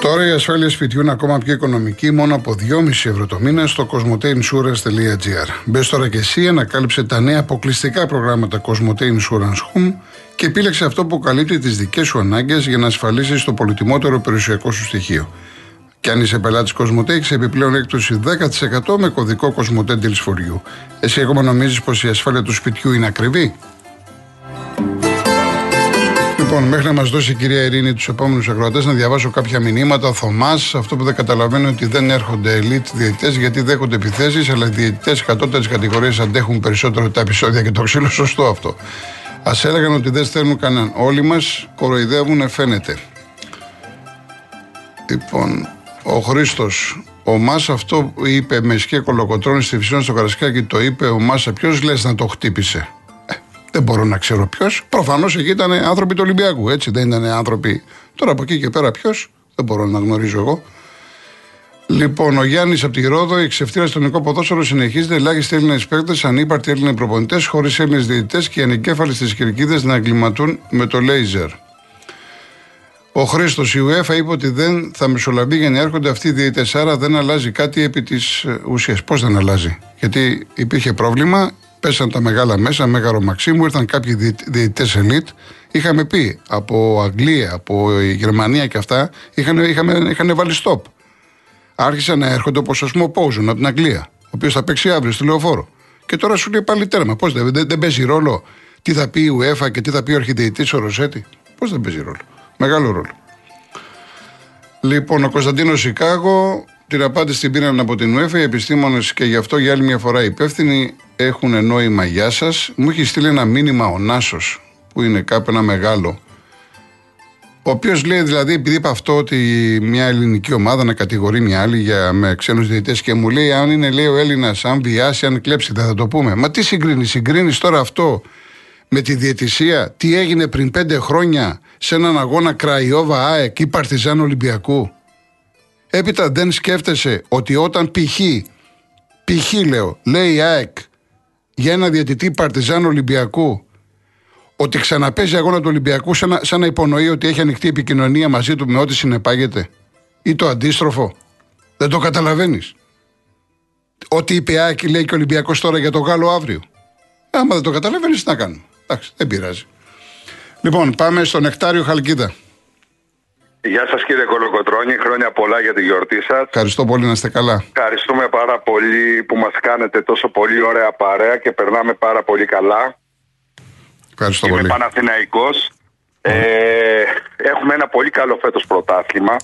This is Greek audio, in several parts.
Τώρα η ασφάλεια σπιτιού είναι ακόμα πιο οικονομική, μόνο από 2,5 ευρώ το μήνα στο cosmoteinsurance.gr. Μπες τώρα και εσύ, ανακάλυψε τα νέα αποκλειστικά προγράμματα Cosmote Insurance Home και επίλεξε αυτό που καλύπτει τις δικές σου ανάγκες για να ασφαλίσεις το πολυτιμότερο περιουσιακό σου στοιχείο. Και αν είσαι πελάτης Cosmote, έχεις επιπλέον έκπτωση 10% με κωδικό Cosmote Deals for You. Εσύ ακόμα νομίζεις πως η ασφάλεια του σπιτιού είναι ακριβή; Λοιπόν, μέχρι να μας δώσει η κυρία Ειρήνη τους επόμενους ακροατές, να διαβάσω κάποια μηνύματα. Θωμάς, αυτό που δεν καταλαβαίνω ότι δεν έρχονται elite διαιτητές γιατί δέχονται επιθέσεις, αλλά οι διαιτητές κατώτερη κατηγορία αντέχουν περισσότερο τα επεισόδια και το ξύλο. Σωστό αυτό. Α έλεγαν ότι δεν στέλνουν κανέναν. Όλοι μας κοροϊδεύουν, φαίνεται. Λοιπόν, ο Χρήστος, ο Μάσα αυτό που είπε με σκέ κολοκοτρώνη στη φυσιόν στο Καρασκάκι, το είπε ο Μάσα. Ποιος λες να το χτύπησε; Δεν μπορώ να ξέρω ποιος. Προφανώς εκεί ήταν άνθρωποι του Ολυμπιακού, έτσι. Δεν ήταν άνθρωποι. Τώρα από εκεί και πέρα ποιος, δεν μπορώ να γνωρίζω εγώ. Λοιπόν, ο Γιάννης από τη Ρόδο, η ξεφτύρα στο ελληνικό ποδόσφαιρο συνεχίζεται. Ελάχιστοι Έλληνες παίκτες, ανύπαρτοι Έλληνες προπονητές, χωρίς Έλληνες διαιτητές και οι ανικέφαλοι στι κερκίδε να εγκληματούν με το λέιζερ. Ο Χρήστος, η UEFA είπε ότι δεν θα μεσολαβεί για να έρχονται αυτοί οι διαιτητές. Άρα δεν αλλάζει κάτι επί της ουσίας. Πώς δεν αλλάζει, Γιατί υπήρχε πρόβλημα, πέσαν τα μεγάλα μέσα, Μέγαρο Μαξίμου, ήρθαν κάποιοι διαιτητές ελίτ. Είχαμε πει από Αγγλία, από Γερμανία και αυτά, είχαν, είχαν, είχαν βάλει stop. Άρχισαν να έρχονται όπως ο Σμό Πόουζον από την Αγγλία, ο οποίος θα παίξει αύριο στη λεωφόρο. Και τώρα σου λέει πάλι τέρμα. Πώς δεν, δεν, δεν παίζει ρόλο τι θα πει η UEFA και τι θα πει ο αρχιδιετή ο Ροσέτη. Πώς δεν παίζει ρόλο. Μεγάλο ρόλο. Λοιπόν, ο Κωνσταντίνος Σικάγο την απάντηση την πήραν από την UEFA οι επιστήμονες και γι' αυτό για άλλη μια φορά υπεύθυνοι έχουν νόημα. Γεια σας. Μου έχει στείλει ένα μήνυμα ο Νάσος, που είναι κάπου ένα μεγάλο, ο οποίος λέει δηλαδή, επειδή είπα αυτό ότι μια ελληνική ομάδα να κατηγορεί μια άλλη για, με ξένους διαιτητές και μου λέει, αν είναι λέει ο Έλληνας, αν βιάσει, αν κλέψει, δεν θα το πούμε. Μα τι συγκρίνεις, συγκρίνεις τώρα αυτό με τη διαιτησία, τι έγινε πριν πέντε χρόνια σε έναν αγώνα Κραϊόβα ΑΕΚ ή Παρτιζάν Ολυμπιακού; Έπειτα δεν σκέφτεσαι ότι όταν π.χ. π.χ. λέω, λέει η ΑΕΚ για ένα διαιτητή Παρτιζάν Ολυμπιακού ότι ξαναπέζει αγώνα του Ολυμπιακού σαν να, σαν να υπονοεί ότι έχει ανοιχτή επικοινωνία μαζί του με ό,τι συνεπάγεται. Ή το αντίστροφο. Δεν το καταλαβαίνεις. Ό,τι είπε η ΑΕΚ λέει και ο Ολυμπιακός τώρα για το Γάλλο αύριο. Άμα δεν το καταλαβαίνεις, τι να κάνουμε. Εντάξει, δεν πειράζει. Λοιπόν, πάμε στο Νεκτάριο Χαλκίδα. Γεια σας κύριε Κολοκοτρώνη, χρόνια πολλά για τη γιορτή σας. Ευχαριστώ πολύ να είστε καλά. Ευχαριστούμε πάρα πολύ που μας κάνετε τόσο πολύ ωραία παρέα και περνάμε πάρα πολύ καλά. Ευχαριστώ Είμαι πολύ. Παναθηναϊκός. Ε, έχουμε ένα πολύ καλό φέτος πρωτάθλημα.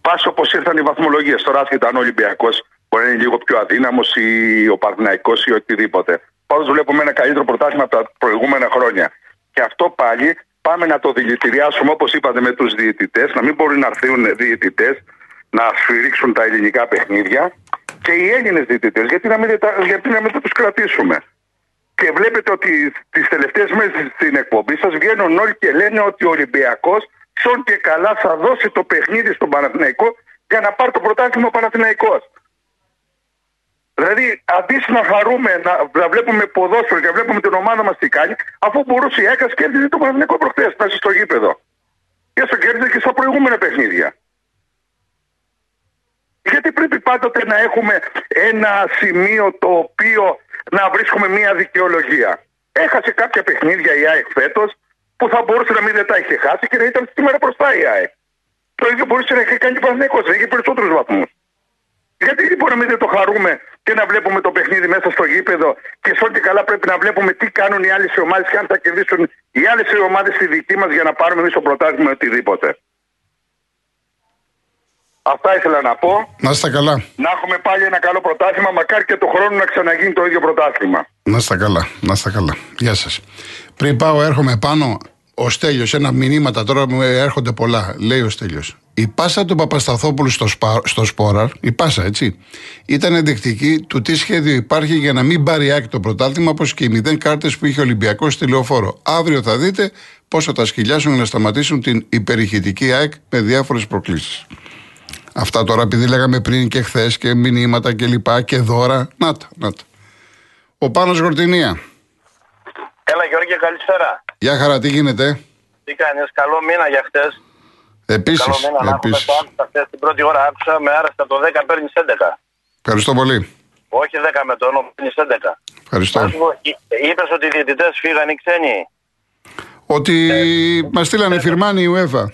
Πας όπως ήρθαν οι βαθμολογίες. Τώρα, άσχετα αν ο Ολυμπιακός μπορεί να είναι λίγο πιο αδύναμος ή ο Παναθηναϊκός ή οτιδήποτε. Πάντως, βλέπουμε ένα καλύτερο πρωτάθλημα από τα προηγούμενα χρόνια. Και αυτό πάλι πάμε να το δηλητηριάσουμε όπως είπατε με τους διαιτητές, να μην μπορούν να έρθουν διαιτητές να σφυρίξουν τα ελληνικά παιχνίδια και οι Έλληνες διαιτητές, γιατί να μην, τα- γιατί να μην τους κρατήσουμε. Και βλέπετε ότι τις τελευταίες μέρες στην εκπομπή σας βγαίνουν όλοι και λένε ότι ο Ολυμπιακός σόν και καλά θα δώσει το παιχνίδι στον Παναθηναϊκό για να πάρει το πρωτάθλημα ο Παναθηναϊκός. Δηλαδή, αντί να χαρούμε, να, να βλέπουμε ποδόσφαιρο και να βλέπουμε την ομάδα μας τι κάνει, αφού μπορούσε η ΕΚΑ κέρδιζε το Παναθηναϊκό προχθές μέσα στο γήπεδο. Και στο κέρδιζε και στα προηγούμενα παιχνίδια. Γιατί πρέπει πάντοτε να έχουμε ένα σημείο το οποίο να βρίσκουμε μια δικαιολογία. Έχασε κάποια παιχνίδια η ΑΕΚ φέτος που θα μπορούσε να μην δεν τα είχε χάσει και να ήταν σήμερα μπροστά η ΑΕΚ. Το ίδιο μπορούσε να είχε κάνει και ο Παναθηναϊκός, να είχε περισσότερους βαθμούς. Γιατί λοιπόν να μην δεν το χαρούμε και να βλέπουμε το παιχνίδι μέσα στο γήπεδο και σε ό,τι καλά πρέπει να βλέπουμε τι κάνουν οι άλλες ομάδες και αν θα κερδίσουν οι άλλες ομάδες στη δική μας για να πάρουμε εμείς το πρωτάθλημα ή οτιδήποτε. Αυτά ήθελα να πω. Να είστε καλά. Να έχουμε πάλι ένα καλό πρωτάθλημα. Μακάρι και του χρόνου να ξαναγίνει το ίδιο πρωτάθλημα. Να είστε καλά. Να είστε καλά. Γεια σας. Πριν πάω, έρχομαι πάνω. Ο Στέλιος, ένα μηνύματα τώρα μου έρχονται πολλά. Λέει ο Στέλιος. Η πάσα του Παπασταθόπουλου στο, σπα, στο Σπόραρ, η πάσα έτσι, ήταν ενδεικτική του τι σχέδιο υπάρχει για να μην πάρει άκρη το πρωτάθλημα όπως και οι μηδέν κάρτες που είχε ο Ολυμπιακός στη λεωφόρο. Αύριο θα δείτε πόσο θα σκυλιάσουν για να σταματήσουν την υπερηχητική ΑΕΚ με διάφορες προκλήσεις. Αυτά τώρα επειδή λέγαμε πριν και χθες και μηνύματα και λοιπά και δώρα. Να τα, να τα. Ο Πάνος Γορτινία. Έλα Γιώργη, καλησπέρα. Γεια χαρά, τι γίνεται; Τι κάνεις, καλό μήνα για χτες. Επίσης. Καλό μήνα να έχουμε Επίσης. το άκουσα χθες την πρώτη ώρα. Άκουσα με άρεστα το 10 παίρνεις 11. Ευχαριστώ πολύ. Όχι 10 με το όνομα, παίρνεις 11. Ευχαριστώ. Είπες ότι οι διαιτητές φύγαν οι ξένοι. Ότι μας στείλανε φυρμάνι η UEFA.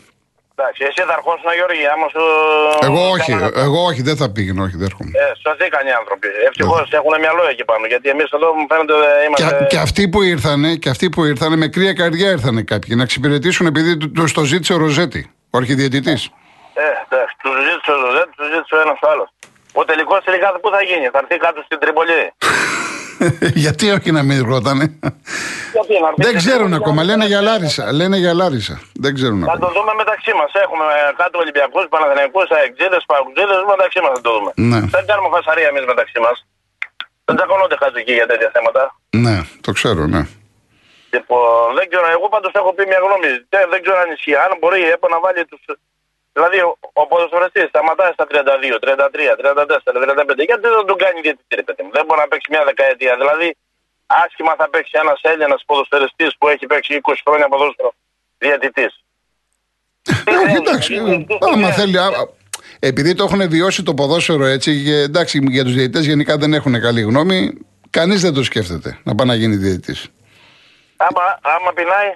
Εντάξει, εσύ θα αρχόσουν Γιώργη, άμα σου. Εγώ όχι, κάνανε- εγώ όχι, δεν θα πήγαινε, όχι, δεν έρχομαι. Ε, σωθήκαν οι άνθρωποι. Ευτυχώς έχουν μυαλό εκεί πάνω. Γιατί εμείς εδώ μου φαίνεται ε, Και, είμαστε. και αυτοί που ήρθανε, και αυτοί που ήρθανε με κρύα καρδιά ήρθανε κάποιοι να εξυπηρετήσουν επειδή του του το ζήτησε ο Ροζέτη, ο αρχιδιαιτητής. Ε, εντάξει, τους ζήτησε ο Ζωζέ, τους ζήτησε ο ένας ο άλλος. Ο τελικός τελικά πού θα γίνει, θα έρθει κάτω στην Τρίπολη. Γιατί όχι να μην ρωτάνε; Γιατί, να έρθει Δεν στην ξέρουν Τρίπολη, ακόμα, να- λένε για Λάρισα. Λένε για Λάρισα. Δεν ξέρουν Θα το ακόμα. δούμε μεταξύ μας. Έχουμε ε, κάτω Ολυμπιακούς, Παναθηναϊκούς, Αεξίδε, Παγκουζίδε. Μεταξύ μας θα το δούμε. Ναι. Δεν κάνουμε φασαρία εμείς μεταξύ μας. Δεν τσακωνόνται κάτω εκεί για τέτοια θέματα. Ναι, το ξέρω, ναι. Λοιπόν, δεν ξέρω, εγώ πάντω έχω πει μια γνώμη. Δεν, δεν ξέρω αν ισχύει. Αν μπορεί η ΕΠΟ να βάλει του. Δηλαδή, ο, ο ποδοσφαιριστής σταματάει στα 32, 33, 34, 35. Γιατί δεν τον κάνει διαιτητή, ρε παιδί μου. Δεν μπορεί να παίξει μια δεκαετία. Δηλαδή, άσχημα θα παίξει ένα Έλληνα ποδοσφαιριστή που έχει παίξει 20 χρόνια ποδόσφαιρο διαιτητή. Ε, όχι, εντάξει. Άμα θέλει. α, α, Επειδή το έχουν βιώσει το ποδόσφαιρο έτσι, και, εντάξει, για του διαιτητέ γενικά δεν έχουν καλή γνώμη, κανεί δεν το σκέφτεται να πάει να γίνει διαιτητή. Άμα, άμα πεινάει,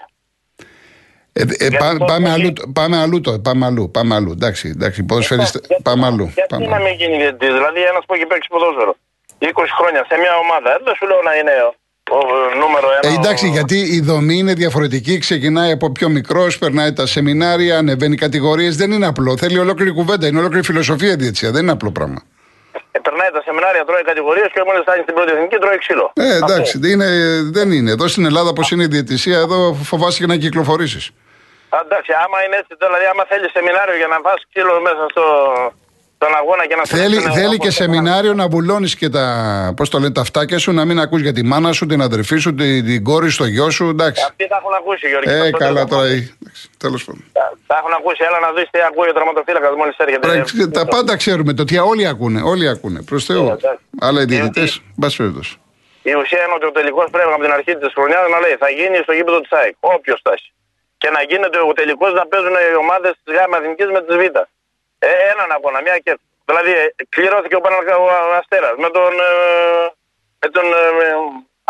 Ε, ε, Γιατί πά- το- πάμε, γιατί- αλλού, πάμε αλλού το, πάμε αλλού, πάμε αλλού. Εντάξει, εντάξει, ποδοσφαιριστέ, γιατί- πάμε αλλού. Γιατί πάμε να αλλού. μην γίνει διαιτητής, δηλαδή ένας που έχει παίξει ποδόσφαιρο 20 χρόνια σε μια ομάδα, δεν σου λέω να είναι ο, ο, ε, νούμερο ένα. Ε, εντάξει, ο- γιατί η δομή είναι διαφορετική. Ξεκινάει από πιο μικρός, περνάει τα σεμινάρια, ανεβαίνει κατηγορίες. Δεν είναι απλό. Θέλει ολόκληρη κουβέντα. Είναι ολόκληρη φιλοσοφία η διετησία. Δεν είναι απλό πράγμα. Ε, περνάει τα σεμινάρια, τρώει κατηγορίες και μόλις φτάνει στην πρώτη εθνική τρώει ξύλο. Ε, εντάξει, Αυτό. είναι, δεν είναι. Εδώ στην Ελλάδα, πώς είναι η διαιτησία, εδώ φοβάσαι και να κυκλοφορήσεις. Α, Εντάξει, άμα είναι έτσι, δηλαδή, άμα θέλεις σεμινάριο για να φας ξύλο μέσα στο, στον αγώνα και να σε Θέλει, ρίξουν θέλει όπως και έκαναν. σεμινάριο να βουλώνεις και τα, πώς το λένε, τα φτάκια σου, να μην ακούς για τη μάνα σου, την αδερφή σου, την, την κόρη, στο γιο σου. Εντάξει. Αυτοί τα έχουν ακούσει, Γιώργη. Ε, Αυτό καλά δεν τώρα. το- Τέλος πάντων. Τα- Τα έχουν ακούσει, έλα να δεις τι ακούει ο τραυματοφύλακα μόλις έρχεται. Πρέπει- Τα πάντα ξέρουμε το τι όλοι ακούνε. Όλοι ακούνε. Προς Θεού. Ε, εντάξει. Αλλά οι Ε, διαιτητέ, ε, μπας περιπτώσει. Η ουσία είναι ότι ο τελικός πρέπει από την αρχή της χρονιάς να λέει θα γίνει στο γήπεδο της ΑΕΚ. Όποιος φτάσει. Και να γίνεται ο τελικός να παίζουν οι ομάδες της ΓΑΜΑ Εθνική με τη Β. Ε, έναν αγώνα, μια και. Δηλαδή, ε, κληρώθηκε ο, Παναλκα- ο Αστέρας με τον. Ε, με τον ε,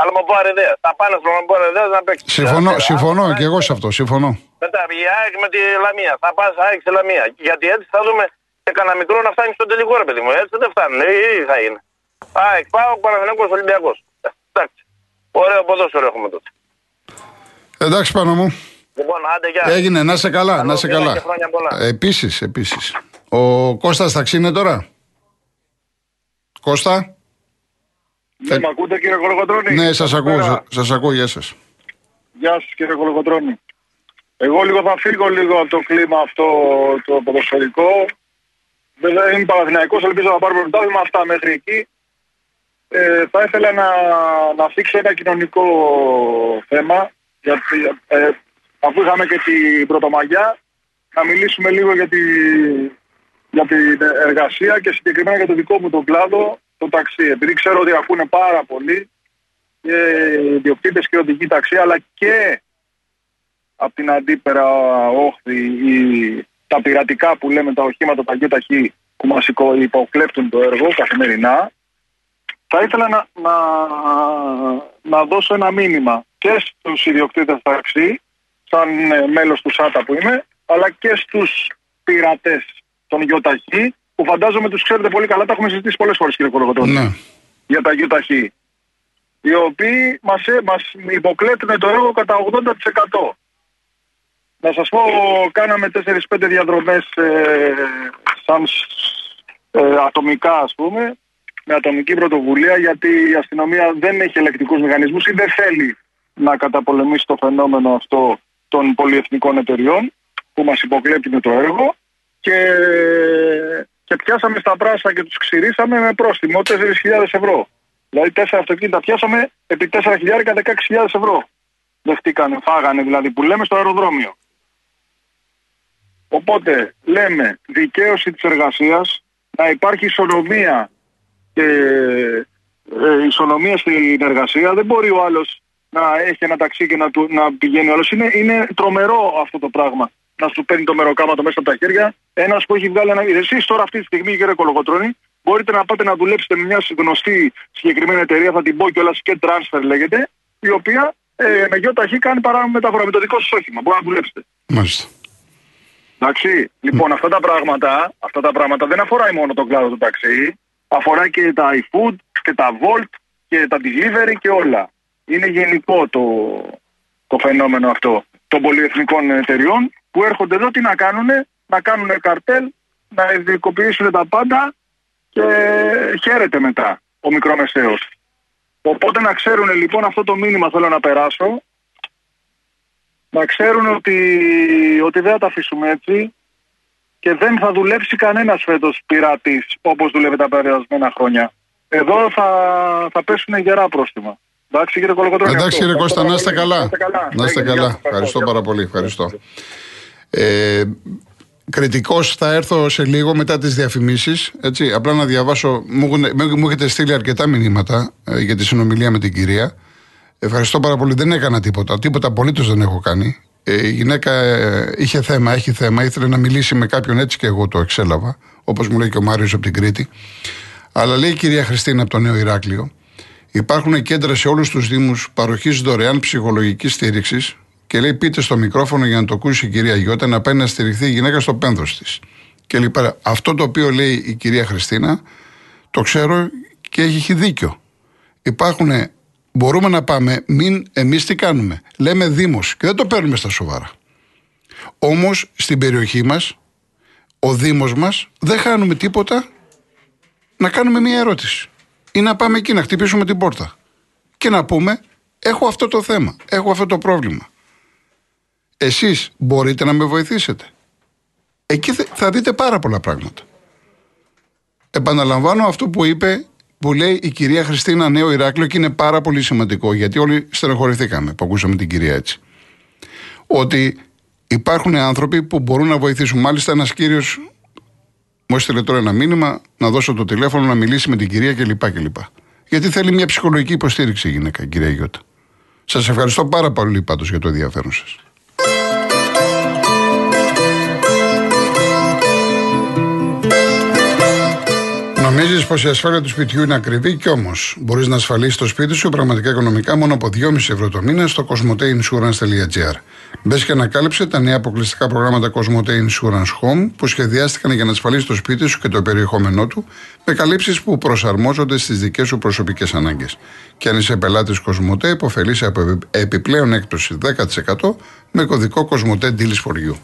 Αλμοπό Αριδέα. Θα πάνε στον Αλμοπό Αριδέα να παίξει. Συμφωνώ, Αστέρα. συμφωνώ Α, και εγώ σε αυτό. Συμφωνώ. Μετά η ΑΕΚ με τη Λαμία. Θα πας ΑΕΚ στη Λαμία. Γιατί έτσι θα δούμε σε κανένα μικρό να φτάνει στον τελικό ρε παιδί μου. Έτσι δεν φτάνουν. Ε, ή θα είναι. ΑΕΚ πάω, Παναθηναϊκός Ολυμπιακός. Εντάξει. Ωραίο ποδόσφαιρο έχουμε τότε. Εντάξει πάνω μου. Λοιπόν, άντε γεια. Έγινε, να σε καλά, Καλό να σε μήνα καλά. και χρόνια πολλά. Επίσης, επίσης. Ο Κώστας ταξί είναι τώρα; Κώστα; Ναι, μ' ακούτε κύριε Κολοκοτρώνη; Ναι, σας ακούω, Καλησπέρα. σα- σας ακούω, γεια σας. Γεια σας κύριε Κολοκοτρώνη. Εγώ λίγο θα φύγω λίγο από το κλίμα αυτό το ποδοσφαιρικό. Βέβαια είμαι Παναθηναϊκός, ελπίζω να πάρουμε πρωτάθλημα αυτά μέχρι εκεί. Ε, θα ήθελα να, να θίξω ένα κοινωνικό θέμα. Γιατί, ε, αφού είχαμε και την Πρωτομαγιά, να μιλήσουμε λίγο για, τη, για την εργασία και συγκεκριμένα για το δικό μου τον κλάδο, το ταξί. Επειδή ξέρω ότι ακούνε πάρα πολύ και οι ιδιοκτήτες και η οδική ταξί, αλλά και από την αντίπερα όχθη ή τα πειρατικά που λέμε τα οχήματα, τα γεωταχή που μας υπο- υποκλέπτουν το έργο καθημερινά. Θα ήθελα να, να, να δώσω ένα μήνυμα και στους ιδιοκτήτες ταξί, σαν ε, μέλος του ΣΑΤΑ που είμαι, αλλά και στους πειρατές των γεωταχή, που φαντάζομαι τους ξέρετε πολύ καλά, τα έχουμε συζητήσει πολλές φορές κύριε Κολογοτώνη Ναι. για τα γιοταχή οι οποίοι μας, ε- μας υποκλέτουν το έργο κατά 80%. Να σας πω, κάναμε 4-5 διαδρομές ε, σαν σ- ε, ατομικά ας πούμε, με ατομική πρωτοβουλία γιατί η αστυνομία δεν έχει ελεκτικούς μηχανισμούς ή δεν θέλει να καταπολεμήσει το φαινόμενο αυτό των πολυεθνικών εταιριών που μας υποκλέπτουν το έργο και, και πιάσαμε στα πράσα και τους ξηρίσαμε με πρόστιμο 4.000 ευρώ. Δηλαδή τέσσερα αυτοκίνητα πιάσαμε επί 4.000 16.000 ευρώ. Δεχτήκανε, φάγανε δηλαδή που λέμε στο αεροδρόμιο. Οπότε λέμε δικαίωση της εργασίας, να υπάρχει ισονομία και ε, ισονομία στην εργασία. Δεν μπορεί ο άλλος να έχει ένα ταξί και να, του, να πηγαίνει ο άλλος. Είναι, είναι τρομερό αυτό το πράγμα. Να σου παίρνει το μεροκάματο μέσα από τα χέρια. Ένας που έχει βγάλει ένα. Εσείς τώρα αυτή τη στιγμή, κύριε Κολογοτρόνη, μπορείτε να πάτε να δουλέψετε με μια γνωστή συγκεκριμένη εταιρεία, θα την πω κιόλας και transfer λέγεται, η οποία ε, με ταχύ κάνει παρά μεταφορά με το δικό σας όχημα. Μπορεί να δουλέψετε. Μάλιστα. Εντάξει. Λοιπόν, αυτά τα πράγματα, αυτά τα πράγματα δεν αφορά μόνο τον κλάδο του ταξί. Αφορά και τα iFood και τα Volt και τα delivery και όλα. Είναι γενικό το, το φαινόμενο αυτό των πολυεθνικών εταιριών που έρχονται εδώ τι να κάνουν, να κάνουν καρτέλ, να ειδικοποιήσουν τα πάντα και χαίρεται μετά ο μικρομεσαίος. Οπότε να ξέρουν λοιπόν αυτό το μήνυμα θέλω να περάσω να ξέρουν ότι, ότι δεν θα τα αφήσουμε έτσι και δεν θα δουλέψει κανένας φέτος πειρατής όπως δουλεύει τα περασμένα χρόνια. Εδώ θα, θα πέσουν γερά πρόστιμα. Εντάξει κύριε Κολοκοτρώνη. Εντάξει κύριε Κώστα, να είστε καλά. Να είστε καλά. Ευχαριστώ πάρα πολύ. Ευχαριστώ. Ε, Κριτικός θα έρθω σε λίγο μετά τις διαφημίσεις. Απλά να διαβάσω. Μου, μου έχετε στείλει αρκετά μηνύματα ε, για τη συνομιλία με την κυρία. Ευχαριστώ πάρα πολύ. Δεν έκανα τίποτα. Τίποτα απολύτως δεν έχω κάνει. Ε, η γυναίκα ε, είχε θέμα, έχει θέμα. Ήθελε να μιλήσει με κάποιον έτσι και εγώ το εξέλαβα. Όπως μου λέει και ο Μάριος από την Κρήτη. Αλλά λέει η κυρία Χριστίνα από το Νέο Ηράκλειο. Υπάρχουν κέντρα σε όλους τους Δήμους παροχής δωρεάν ψυχολογικής στήριξης και λέει πείτε στο μικρόφωνο για να το ακούσει η κυρία Γιώτα να πάει να στηριχθεί η γυναίκα στο πένθο της. Και λοιπά. Αυτό το οποίο λέει η κυρία Χριστίνα το ξέρω και έχει δίκιο. Υπάρχουν, μπορούμε να πάμε, μην εμείς τι κάνουμε. Λέμε Δήμος και δεν το παίρνουμε στα σοβαρά. Όμως στην περιοχή μας, ο Δήμος μας δεν χάνουμε τίποτα να κάνουμε μία ερώτηση. Ή να πάμε εκεί να χτυπήσουμε την πόρτα. Και να πούμε, έχω αυτό το θέμα, έχω αυτό το πρόβλημα. Εσείς μπορείτε να με βοηθήσετε. Εκεί θα δείτε πάρα πολλά πράγματα. Επαναλαμβάνω αυτό που είπε, που λέει η κυρία Χριστίνα Νέο Ηράκλειο και είναι πάρα πολύ σημαντικό γιατί όλοι στενοχωρηθήκαμε που ακούσαμε την κυρία έτσι. Ότι υπάρχουν άνθρωποι που μπορούν να βοηθήσουν. Μάλιστα ένας κύριος μου έστειλε τώρα ένα μήνυμα να δώσω το τηλέφωνο να μιλήσει με την κυρία κλπ. κλπ. Γιατί θέλει μια ψυχολογική υποστήριξη η γυναίκα, κυρία Γιώτα. Σας ευχαριστώ πάρα πολύ πάντως για το ενδιαφέρον σας. Νομίζεις πως η ασφάλεια του σπιτιού είναι ακριβή και όμως μπορείς να ασφαλίσεις το σπίτι σου πραγματικά οικονομικά μόνο από 2,5 ευρώ το μήνα στο cosmoteinsurance.gr. Μπες και ανακάλυψε τα νέα αποκλειστικά προγράμματα Cosmote Insurance Home που σχεδιάστηκαν για να ασφαλίσεις το σπίτι σου και το περιεχόμενό του με καλύψεις που προσαρμόζονται στις δικές σου προσωπικές ανάγκες. Και αν είσαι πελάτης Cosmote, υποφελείσαι από επιπλέον έκπτωση 10% με κωδικό Cosmote Deals for You.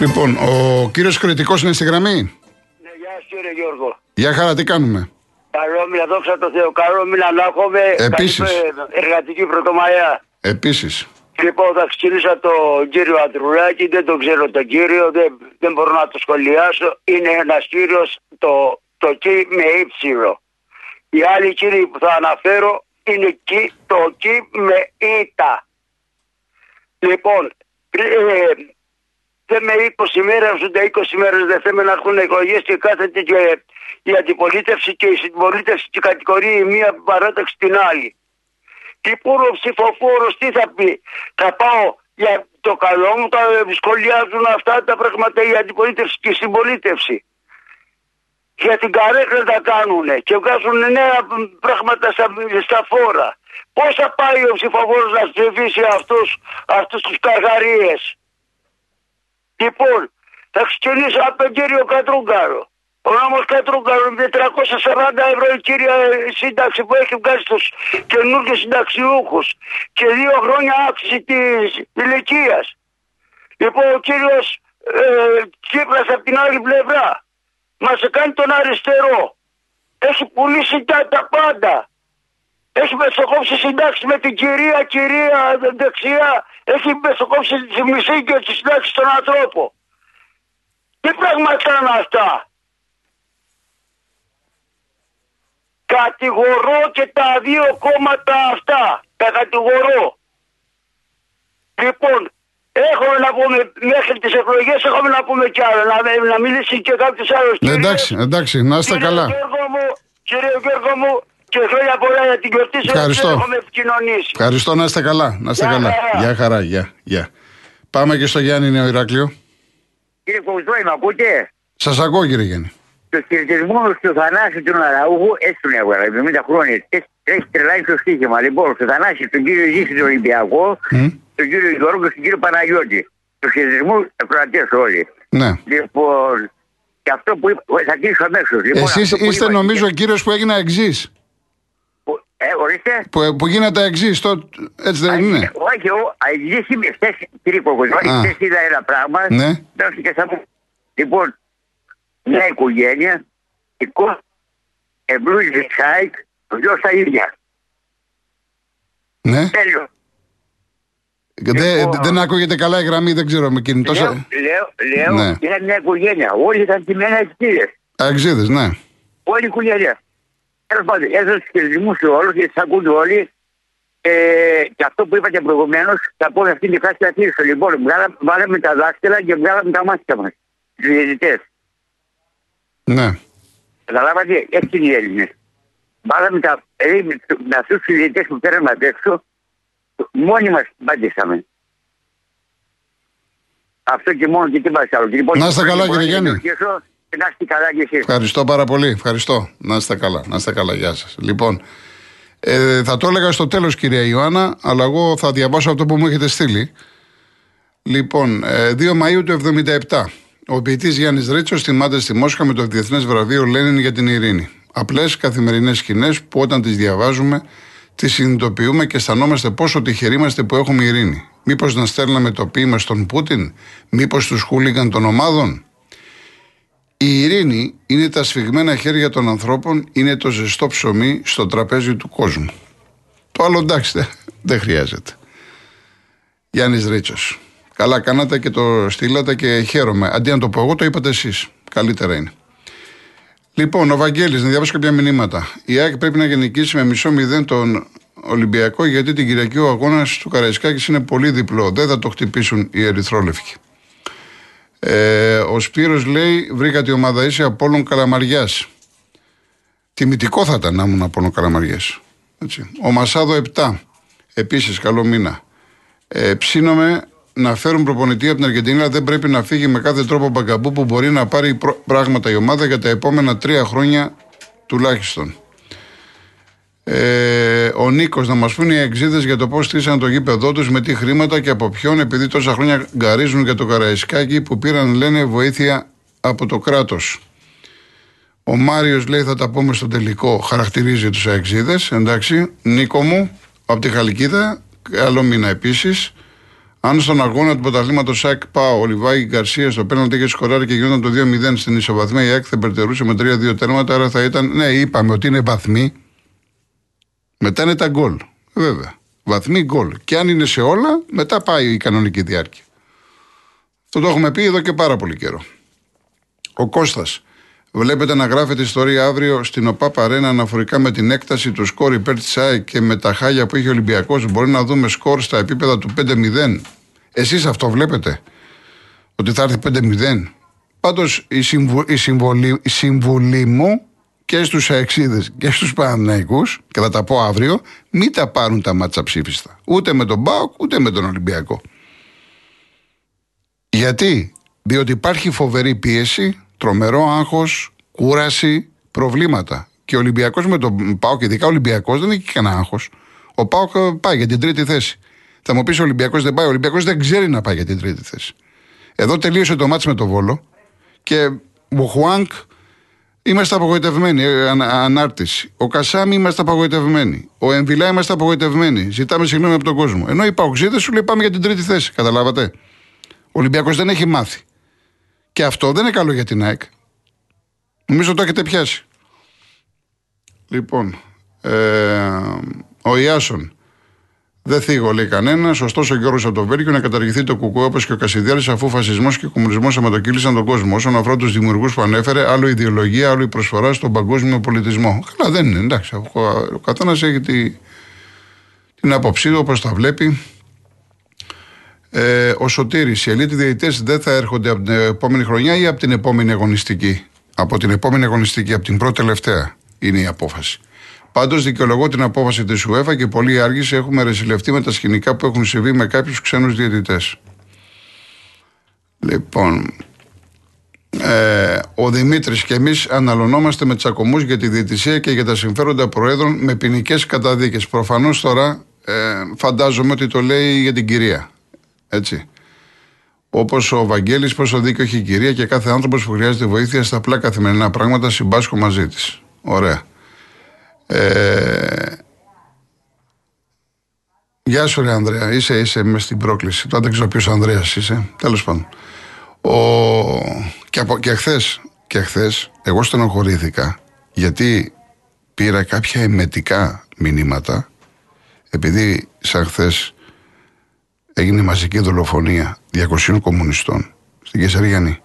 Λοιπόν, ο κύριος Κρητικός είναι στη γραμμή. Ναι, γεια σας κύριε Γιώργο. Γεια χαρά, τι κάνουμε; Καλό μήνα, δόξα τω Θεώ. Καλό μήνα να έχουμε Επίσης. εργατική πρωτομαγιά. Επίσης. Λοιπόν, θα ξεκινήσω τον κύριο Αντρουλάκη, δεν τον ξέρω τον κύριο, δεν, δεν μπορώ να το σχολιάσω. Είναι ένας κύριος το, το κι με ύψιλο. Οι άλλοι κύριοι που θα αναφέρω είναι κι, το κι με ήττα. Λοιπόν, ε, Θέμε 20 μέρε, ούτε 20 μέρες δεν θέλουμε να έχουν εκλογές και κάθεται και η αντιπολίτευση και η συμπολίτευση και κατηγορεί η μία παράταξη την άλλη. Τι πούρο ψηφοφόρος, τι θα πει. Θα πάω για το καλό μου, τα σχολιάζουν αυτά τα πράγματα η αντιπολίτευση και η συμπολίτευση. Για την καρέκλα τα κάνουν και βγάζουν νέα πράγματα στα, στα φόρα. Πώς θα πάει ο ψηφοφόρος να ψηφίσει αυτούς τους καργαρίες. Λοιπόν, θα ξεκινήσω από τον κύριο Κατρούγκαρο. Ο νόμος Κατρούγκαρο με 440 ευρώ η κύρια σύνταξη που έχει βγάλει στους καινούργιους συνταξιούχους και δύο χρόνια αύξηση της ηλικίας. Λοιπόν, ο κύριος ε, Τσίπρας από την άλλη πλευρά μας κάνει τον αριστερό. Έχει πουλήσει τα, τα πάντα. Έχει μεσοκόψει συντάξει με την κυρία, κυρία δεξιά. Έχει μεσοκόψει τη μισή και τη συντάξει στον ανθρώπο. Τι πράγματα είναι αυτά; Κατηγορώ και τα δύο κόμματα αυτά. Τα κατηγορώ. Λοιπόν, έχουμε να πούμε μέχρι τις εκλογές, έχουμε να πούμε κι άλλο. Να, να μιλήσει και κάποιος άλλος. Ναι, εντάξει, εντάξει, να είστε καλά. Γιώργο μου, κύριε Γιώργο μου, και χρόνια πολλά για την γιορτή σου. Ευχαριστώ. Δεν έχουμε επικοινωνήσει. Ευχαριστώ να είστε καλά. Να είστε Γεια καλά. χαρά. Γεια χαρά. Γεια. Γεια. Πάμε και στο Γιάννη Νέο Ηράκλειο. Κύριε Κοουστρόη, με ακούτε; Σας ακούω κύριε Γιάννη. Το χαιρετισμό του Θανάση του Ναραούχου, έτσι τον έβγαλα, 70 χρόνια. Έχει- Έχει τρελάει το στοίχημα. Λοιπόν, στο Θανάσης, τον κύριο Ζήση τον Ολυμπιακό, Μμ. τον κύριο Γιώργο και τον κύριο Παναγιώτη. Το χαιρετισμό ακροατέ όλοι. Ναι. Λοιπόν, και αυτό που είπα, θα κλείσω αμέσως. Λοιπόν, Εσείς αυτό που είστε είπα- νομίζω ο κύριος που έγινε εξής. Που- Ε, ορίστε. Που, που γίνατε εξής. Έτσι δεν είναι; Όχι, ο αεξής είμαι χθες, κύριε Κοκοζόνη, Α. χθες είδα ένα πράγμα. Ναι. Δώστε και θα μου. Λοιπόν, μια οικογένεια, η κόρη εμπλούζει σάικ, ο γιος τα ίδια. Ναι. Τέλειο. Δεν, Λοιπόν. δεν ακούγεται καλά η γραμμή, δεν ξέρω με κινητό. Λέω, λέω, λέω, Ναι. ήταν μια οικογένεια. Όλοι ήταν τιμένα εξίδες. Αεξίδε, ναι. Όλη η οικογένεια. Τέλος πάντων, έδωσε χαιρετισμούς σε όλους γιατί θα ακούνται όλοι. Ε, και αυτό που είπατε προηγουμένως, θα πω αυτή τη φάση να κλείσω. Λοιπόν, βγάλαμε, βάλαμε τα δάχτυλα και βγάλαμε τα μάτια μας. Τους διαιτητές. Ναι. Καταλάβατε, έτσι είναι οι Έλληνες. Βάλαμε τα. Δηλαδή, με αυτούς τους διαιτητές που φέραμε απ' έξω, μόνοι μας πατήσαμε. Αυτό και μόνο και τι μας άλλο. Λοιπόν, Να είστε καλά, μπορώ κύριε να Γιάννη. Ευχαριστήσω Και να είστε καλά κι εσείς. Ευχαριστώ πάρα πολύ. Ευχαριστώ. Να είστε καλά. Να είστε καλά. Γεια σας. Λοιπόν, ε, θα το έλεγα στο τέλος, κυρία Ιωάννα, αλλά εγώ θα διαβάσω αυτό που μου έχετε στείλει. Λοιπόν, ε, 2 Μαου του 1977. Ο ποιητής Γιάννης Ρίτσο θυμάται στη Μόσχα με το Διεθνές Βραβείο Λένιν για την Ειρήνη. Απλές καθημερινές σκηνές που όταν τις διαβάζουμε, τις συνειδητοποιούμε και αισθανόμαστε πόσο τυχεροί είμαστε που έχουμε ειρήνη. Μήπως να στέλναμε το ποίημα στον Πούτιν, μήπως τους χούλιγκαν των ομάδων; Η ειρήνη είναι τα σφιγμένα χέρια των ανθρώπων, είναι το ζεστό ψωμί στο τραπέζι του κόσμου. Το άλλο εντάξει, δεν, δεν χρειάζεται. Γιάννης Ρίτσος. Καλά κάνατε και το στείλατε και χαίρομαι. Αντί να το πω εγώ, το είπατε εσείς. Καλύτερα είναι. Λοιπόν, ο Βαγγέλης, να διαβάσω κάποια μηνύματα. Η ΑΕΚ πρέπει να γενικήσει με μισό μηδέν τον Ολυμπιακό, γιατί την Κυριακή ο αγώνας του Καραϊσκάκης είναι πολύ διπλό. Δεν θα το χτυπήσουν οι Ερυθρόλευκοι. Ε, ο Σπύρος λέει: Βρήκα τη ομάδα ίση Απόλλων Καλαμαριάς. Τιμητικό θα ήταν να ήμουν Απόλλων Καλαμαριάς. Ο Μασάδο 7. Επίσης, καλό μήνα. Ε, ψήνομαι να φέρουν προπονητή από την Αργεντινή, αλλά δεν πρέπει να φύγει με κάθε τρόπο μπαγκαμπού που μπορεί να πάρει προ- πράγματα η ομάδα για τα επόμενα τρία χρόνια τουλάχιστον. Ε, ο Νίκος να μας πούνε οι εξήδες για το πώς στήσαν το γήπεδό τους, με τι χρήματα και από ποιον, επειδή τόσα χρόνια γκαρίζουν για το Καραϊσκάκι που πήραν, λένε, βοήθεια από το κράτος. Ο Μάριος λέει θα τα πούμε στο τελικό, χαρακτηρίζει τους αεξίδε. Εντάξει, Νίκο μου, από τη Χαλκίδα, καλό μήνα επίσης. Αν στον αγώνα του πρωταθλήματος ΣΑΚ πάω, ο Λιβάη Γκαρσία στο πέναλτι είχε σκοράρει και γινόταν το 2-0 στην ισοβαθμία, η ΑΕΚ θα περτερούσε με 3-2 τέρματα, άρα θα ήταν. Ναι, είπαμε ότι είναι βαθμοί. Μετά είναι τα γκολ. Βέβαια. Βαθμοί γκολ. Και αν είναι σε όλα, μετά πάει η κανονική διάρκεια. Αυτό το έχουμε πει εδώ και πάρα πολύ καιρό. Ο Κώστας. Βλέπετε να γράφεται ιστορία αύριο στην ΟΠΑ Αρένα αναφορικά με την έκταση του σκορ υπέρ της ΑΕΚ και με τα χάλια που είχε ο Ολυμπιακός. Μπορεί να δούμε σκορ στα επίπεδα του 5-0. Εσείς αυτό βλέπετε, ότι θα έρθει 5-0. Πάντως η, συμβου, η, συμβολή, η συμβουλή μου και στους αεξίδες και στους Παναναϊκού, και θα τα πω αύριο, μην τα πάρουν τα μάτσα ψήφιστα. Ούτε με τον Μπάουκ, ούτε με τον Ολυμπιακό. Γιατί, διότι υπάρχει φοβερή πίεση, τρομερό άγχος, κούραση, προβλήματα. Και ο Ολυμπιακός με τον Πάοκ, ειδικά ο Ολυμπιακός, δεν έχει κανένα άγχος. Ο Πάοκ πάει για την τρίτη θέση. Θα μου πεις ο Ολυμπιακός δεν πάει. Ο Ολυμπιακός δεν ξέρει να πάει για την τρίτη θέση. Εδώ τελείωσε το μάτς με το Βόλο και ο Χουάνκ είμαστε απογοητευμένοι. ε, αν- ανάρτηση. Ο Κασάμι είμαστε απογοητευμένοι. Ο Εμβιλά είμαστε απογοητευμένοι. Ζητάμε συγγνώμη από τον κόσμο. Ενώ οι Παοξίδες σου λέει πάμε για την τρίτη θέση. Καταλάβατε; Ο Ολυμπιακός δεν έχει μάθει. Και αυτό δεν είναι καλό για την ΑΕΚ. Νομίζω το έχετε πιάσει. Λοιπόν, ε, ο Ιάσον. Δεν θίγω, λέει κανένας. Ωστόσο, ο Γιώργος από το Βέλγιο να καταργηθεί το κουκού όπως και ο Κασιδιάρης, αφού φασισμός και κομμουνισμός αιματοκύλησαν τον κόσμο. Όσον αφορά τους δημιουργούς που ανέφερε, άλλο ιδεολογία, άλλο η προσφορά στον παγκόσμιο πολιτισμό. Καλά, δεν είναι. Εντάξει, ο, ο καθένας έχει τη, την άποψή του όπως τα βλέπει. Ε, ο Σωτήρης, οι ελίτ διαιτητές δεν θα έρχονται από την επόμενη χρονιά ή από την επόμενη αγωνιστική; Από την επόμενη αγωνιστική, από την πρώτη τελευταία είναι η απόφαση. Πάντως δικαιολογώ την απόφαση της UEFA και πολύ άργησε έχουμε ρεσιλευτεί με τα σκηνικά που έχουν συμβεί με κάποιους ξένους διαιτητές. Λοιπόν, ε, ο Δημήτρης και εμείς αναλωνόμαστε με τσακωμούς για τη διαιτησία και για τα συμφέροντα προέδρων με ποινικές καταδίκες. Προφανώς τώρα ε, φαντάζομαι ότι το λέει για την κυρία. Έτσι. Όπως ο Βαγγέλης, πόσο δίκιο έχει η κυρία και κάθε άνθρωπος που χρειάζεται βοήθεια στα απλά καθημερινά πράγματα συμπάσχω μαζί της. Ωραία. Ε, Γεια σου, ρε Ανδρέα. Είσαι, είσαι μες στην πρόκληση. Τώρα δεν ξέρω ποιος Ανδρέας είσαι. Τέλος πάντων. Ο... Και, από... και χθες, και χθες, εγώ στενοχωρήθηκα γιατί πήρα κάποια εμετικά μηνύματα επειδή σαν χθες έγινε μαζική δολοφονία 200 κομμουνιστών στην Κεσαριανή.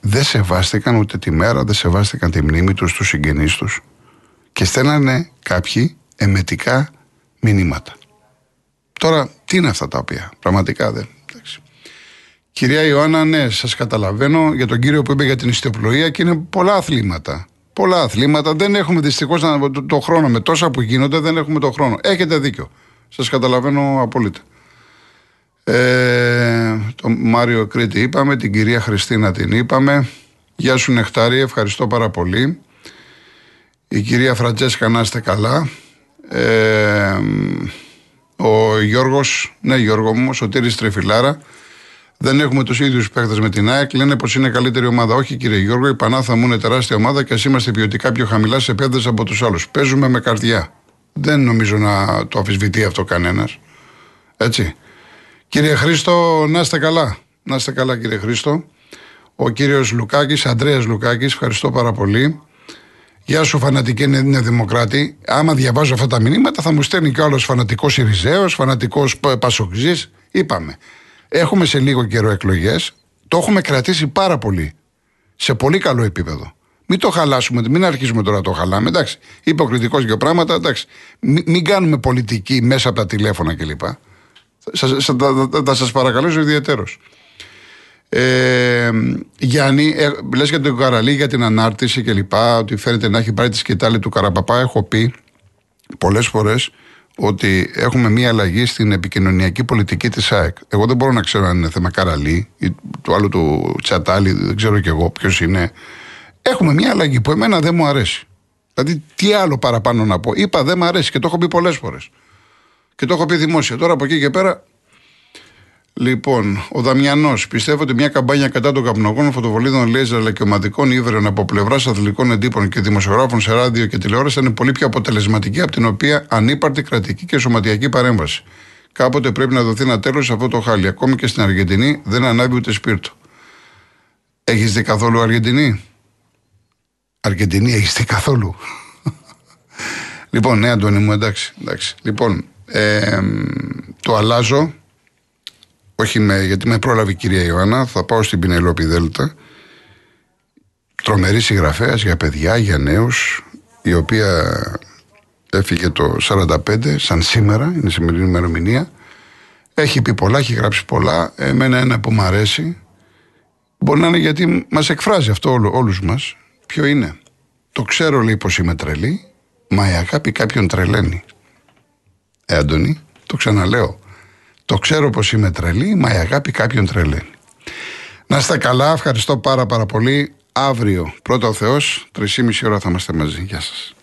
Δεν σεβάστηκαν ούτε τη μέρα, δεν σεβάστηκαν τη μνήμη τους, τους συγγενείς τους και στέλνανε κάποιοι εμετικά μηνύματα. Τώρα, τι είναι αυτά τα οποία, πραγματικά δεν. Εντάξει. Κυρία Ιωάννα, ναι, σας καταλαβαίνω για τον κύριο που είπε για την ιστιοπλοεία και είναι πολλά αθλήματα. Πολλά αθλήματα. Δεν έχουμε δυστυχώς το, το χρόνο. Με τόσα που γίνονται, δεν έχουμε το χρόνο. Έχετε δίκιο. Σας καταλαβαίνω απόλυτα. Ε, τον Μάριο Κρήτη είπαμε, την κυρία Χριστίνα την είπαμε. Γεια σου Νεκτάρη, ευχαριστώ πάρα πολύ. Η κυρία Φραντζέσκα να είστε καλά. Ε, ο Γιώργος, ναι Γιώργο μου, ο Σωτήρης Τρεφιλάρα. Δεν έχουμε τους ίδιους παίχτε με την ΑΕΚ. Λένε πως είναι καλύτερη ομάδα. Όχι, κύριε Γιώργο, η Πανάθα μου είναι τεράστια ομάδα και ας είμαστε ποιοτικά πιο χαμηλά σε επίπεδο από τους άλλους. Παίζουμε με καρδιά. Δεν νομίζω να το αφισβητεί αυτό κανένας. Έτσι. Κύριε Χρήστο, να είστε καλά. Να είστε καλά, κύριε Χρήστο. Ο κύριος Λουκάκης, Αντρέα Λουκάκης, ευχαριστώ πάρα πολύ. Γεια σου, φανατική Νέα Δημοκράτη. Άμα διαβάζω αυτά τα μηνύματα, θα μου στέλνει κι άλλος φανατικός Ιριζέος, φανατικός Πασοξή. Είπαμε. Έχουμε σε λίγο καιρό εκλογές. Το έχουμε κρατήσει πάρα πολύ. Σε πολύ καλό επίπεδο. Μην το χαλάσουμε, μην αρχίσουμε τώρα να το χαλάμε. Εντάξει, υποκριτικός για πράγματα. Εντάξει. Μην, μην κάνουμε πολιτική μέσα από τα τηλέφωνα κλπ. Θα σας παρακαλέσω ιδιαίτερω. Ε, Γιάννη, ε, λες για τον Καραλή για την ανάρτηση κλπ. Ότι φαίνεται να έχει πάρει τη σκητάλη του Καραπαπά. Έχω πει πολλές φορές ότι έχουμε μία αλλαγή στην επικοινωνιακή πολιτική της ΑΕΚ. Εγώ δεν μπορώ να ξέρω αν είναι θέμα Καραλή ή του άλλου του Τσατάλη, δεν ξέρω κι εγώ ποιος είναι. Έχουμε μία αλλαγή που εμένα δεν μου αρέσει. Δηλαδή, τι άλλο παραπάνω να πω. Είπα δεν μου αρέσει και το έχω πει πολλές φορές. Και το έχω πει δημόσια. Τώρα από εκεί και πέρα Λοιπόν, ο Δαμιανός πιστεύω ότι μια καμπάνια κατά των καπνογόνων φωτοβολίδων λέιζερ αλλά και ομαδικών ύβρεων από πλευράς αθλητικών εντύπων και δημοσιογράφων σε ράδιο και τηλεόραση είναι πολύ πιο αποτελεσματική από την οποία ανύπαρτη κρατική και σωματιακή παρέμβαση. Κάποτε πρέπει να δοθεί ένα τέλος σε αυτό το χάλι. Ακόμη και στην Αργεντινή δεν ανάβει ούτε σπίρτο. Έχεις δει καθόλου Αργεντινή; Αργεντινή έχεις δει καθόλου; λοιπόν, ναι, Αντώνη μου, εντάξει. εντάξει. Λοιπόν, ε, το αλλάζω όχι με, γιατί με πρόλαβε η κυρία Ιωάννα, θα πάω στην Πινελόπη Δέλτα. Τρομερή συγγραφέας για παιδιά, για νέους, η οποία έφυγε το 45, σαν σήμερα, είναι σημερινή ημερομηνία. Έχει πει πολλά, έχει γράψει πολλά. Εμένα ένα που μου αρέσει, μπορεί να είναι γιατί μας εκφράζει αυτό όλου όλους μας. Ποιο είναι; Το ξέρω λέει πως είμαι τρελή, μα η αγάπη κάποιον τρελαίνει. Ε, Αντώνη, το ξαναλέω. Το ξέρω πως είμαι τρελή, μα η αγάπη κάποιον τρελαίνει. Να είστε καλά, ευχαριστώ πάρα πάρα πολύ. Αύριο, πρώτα ο Θεός, 3,5 ώρα θα είμαστε μαζί. Γεια σας.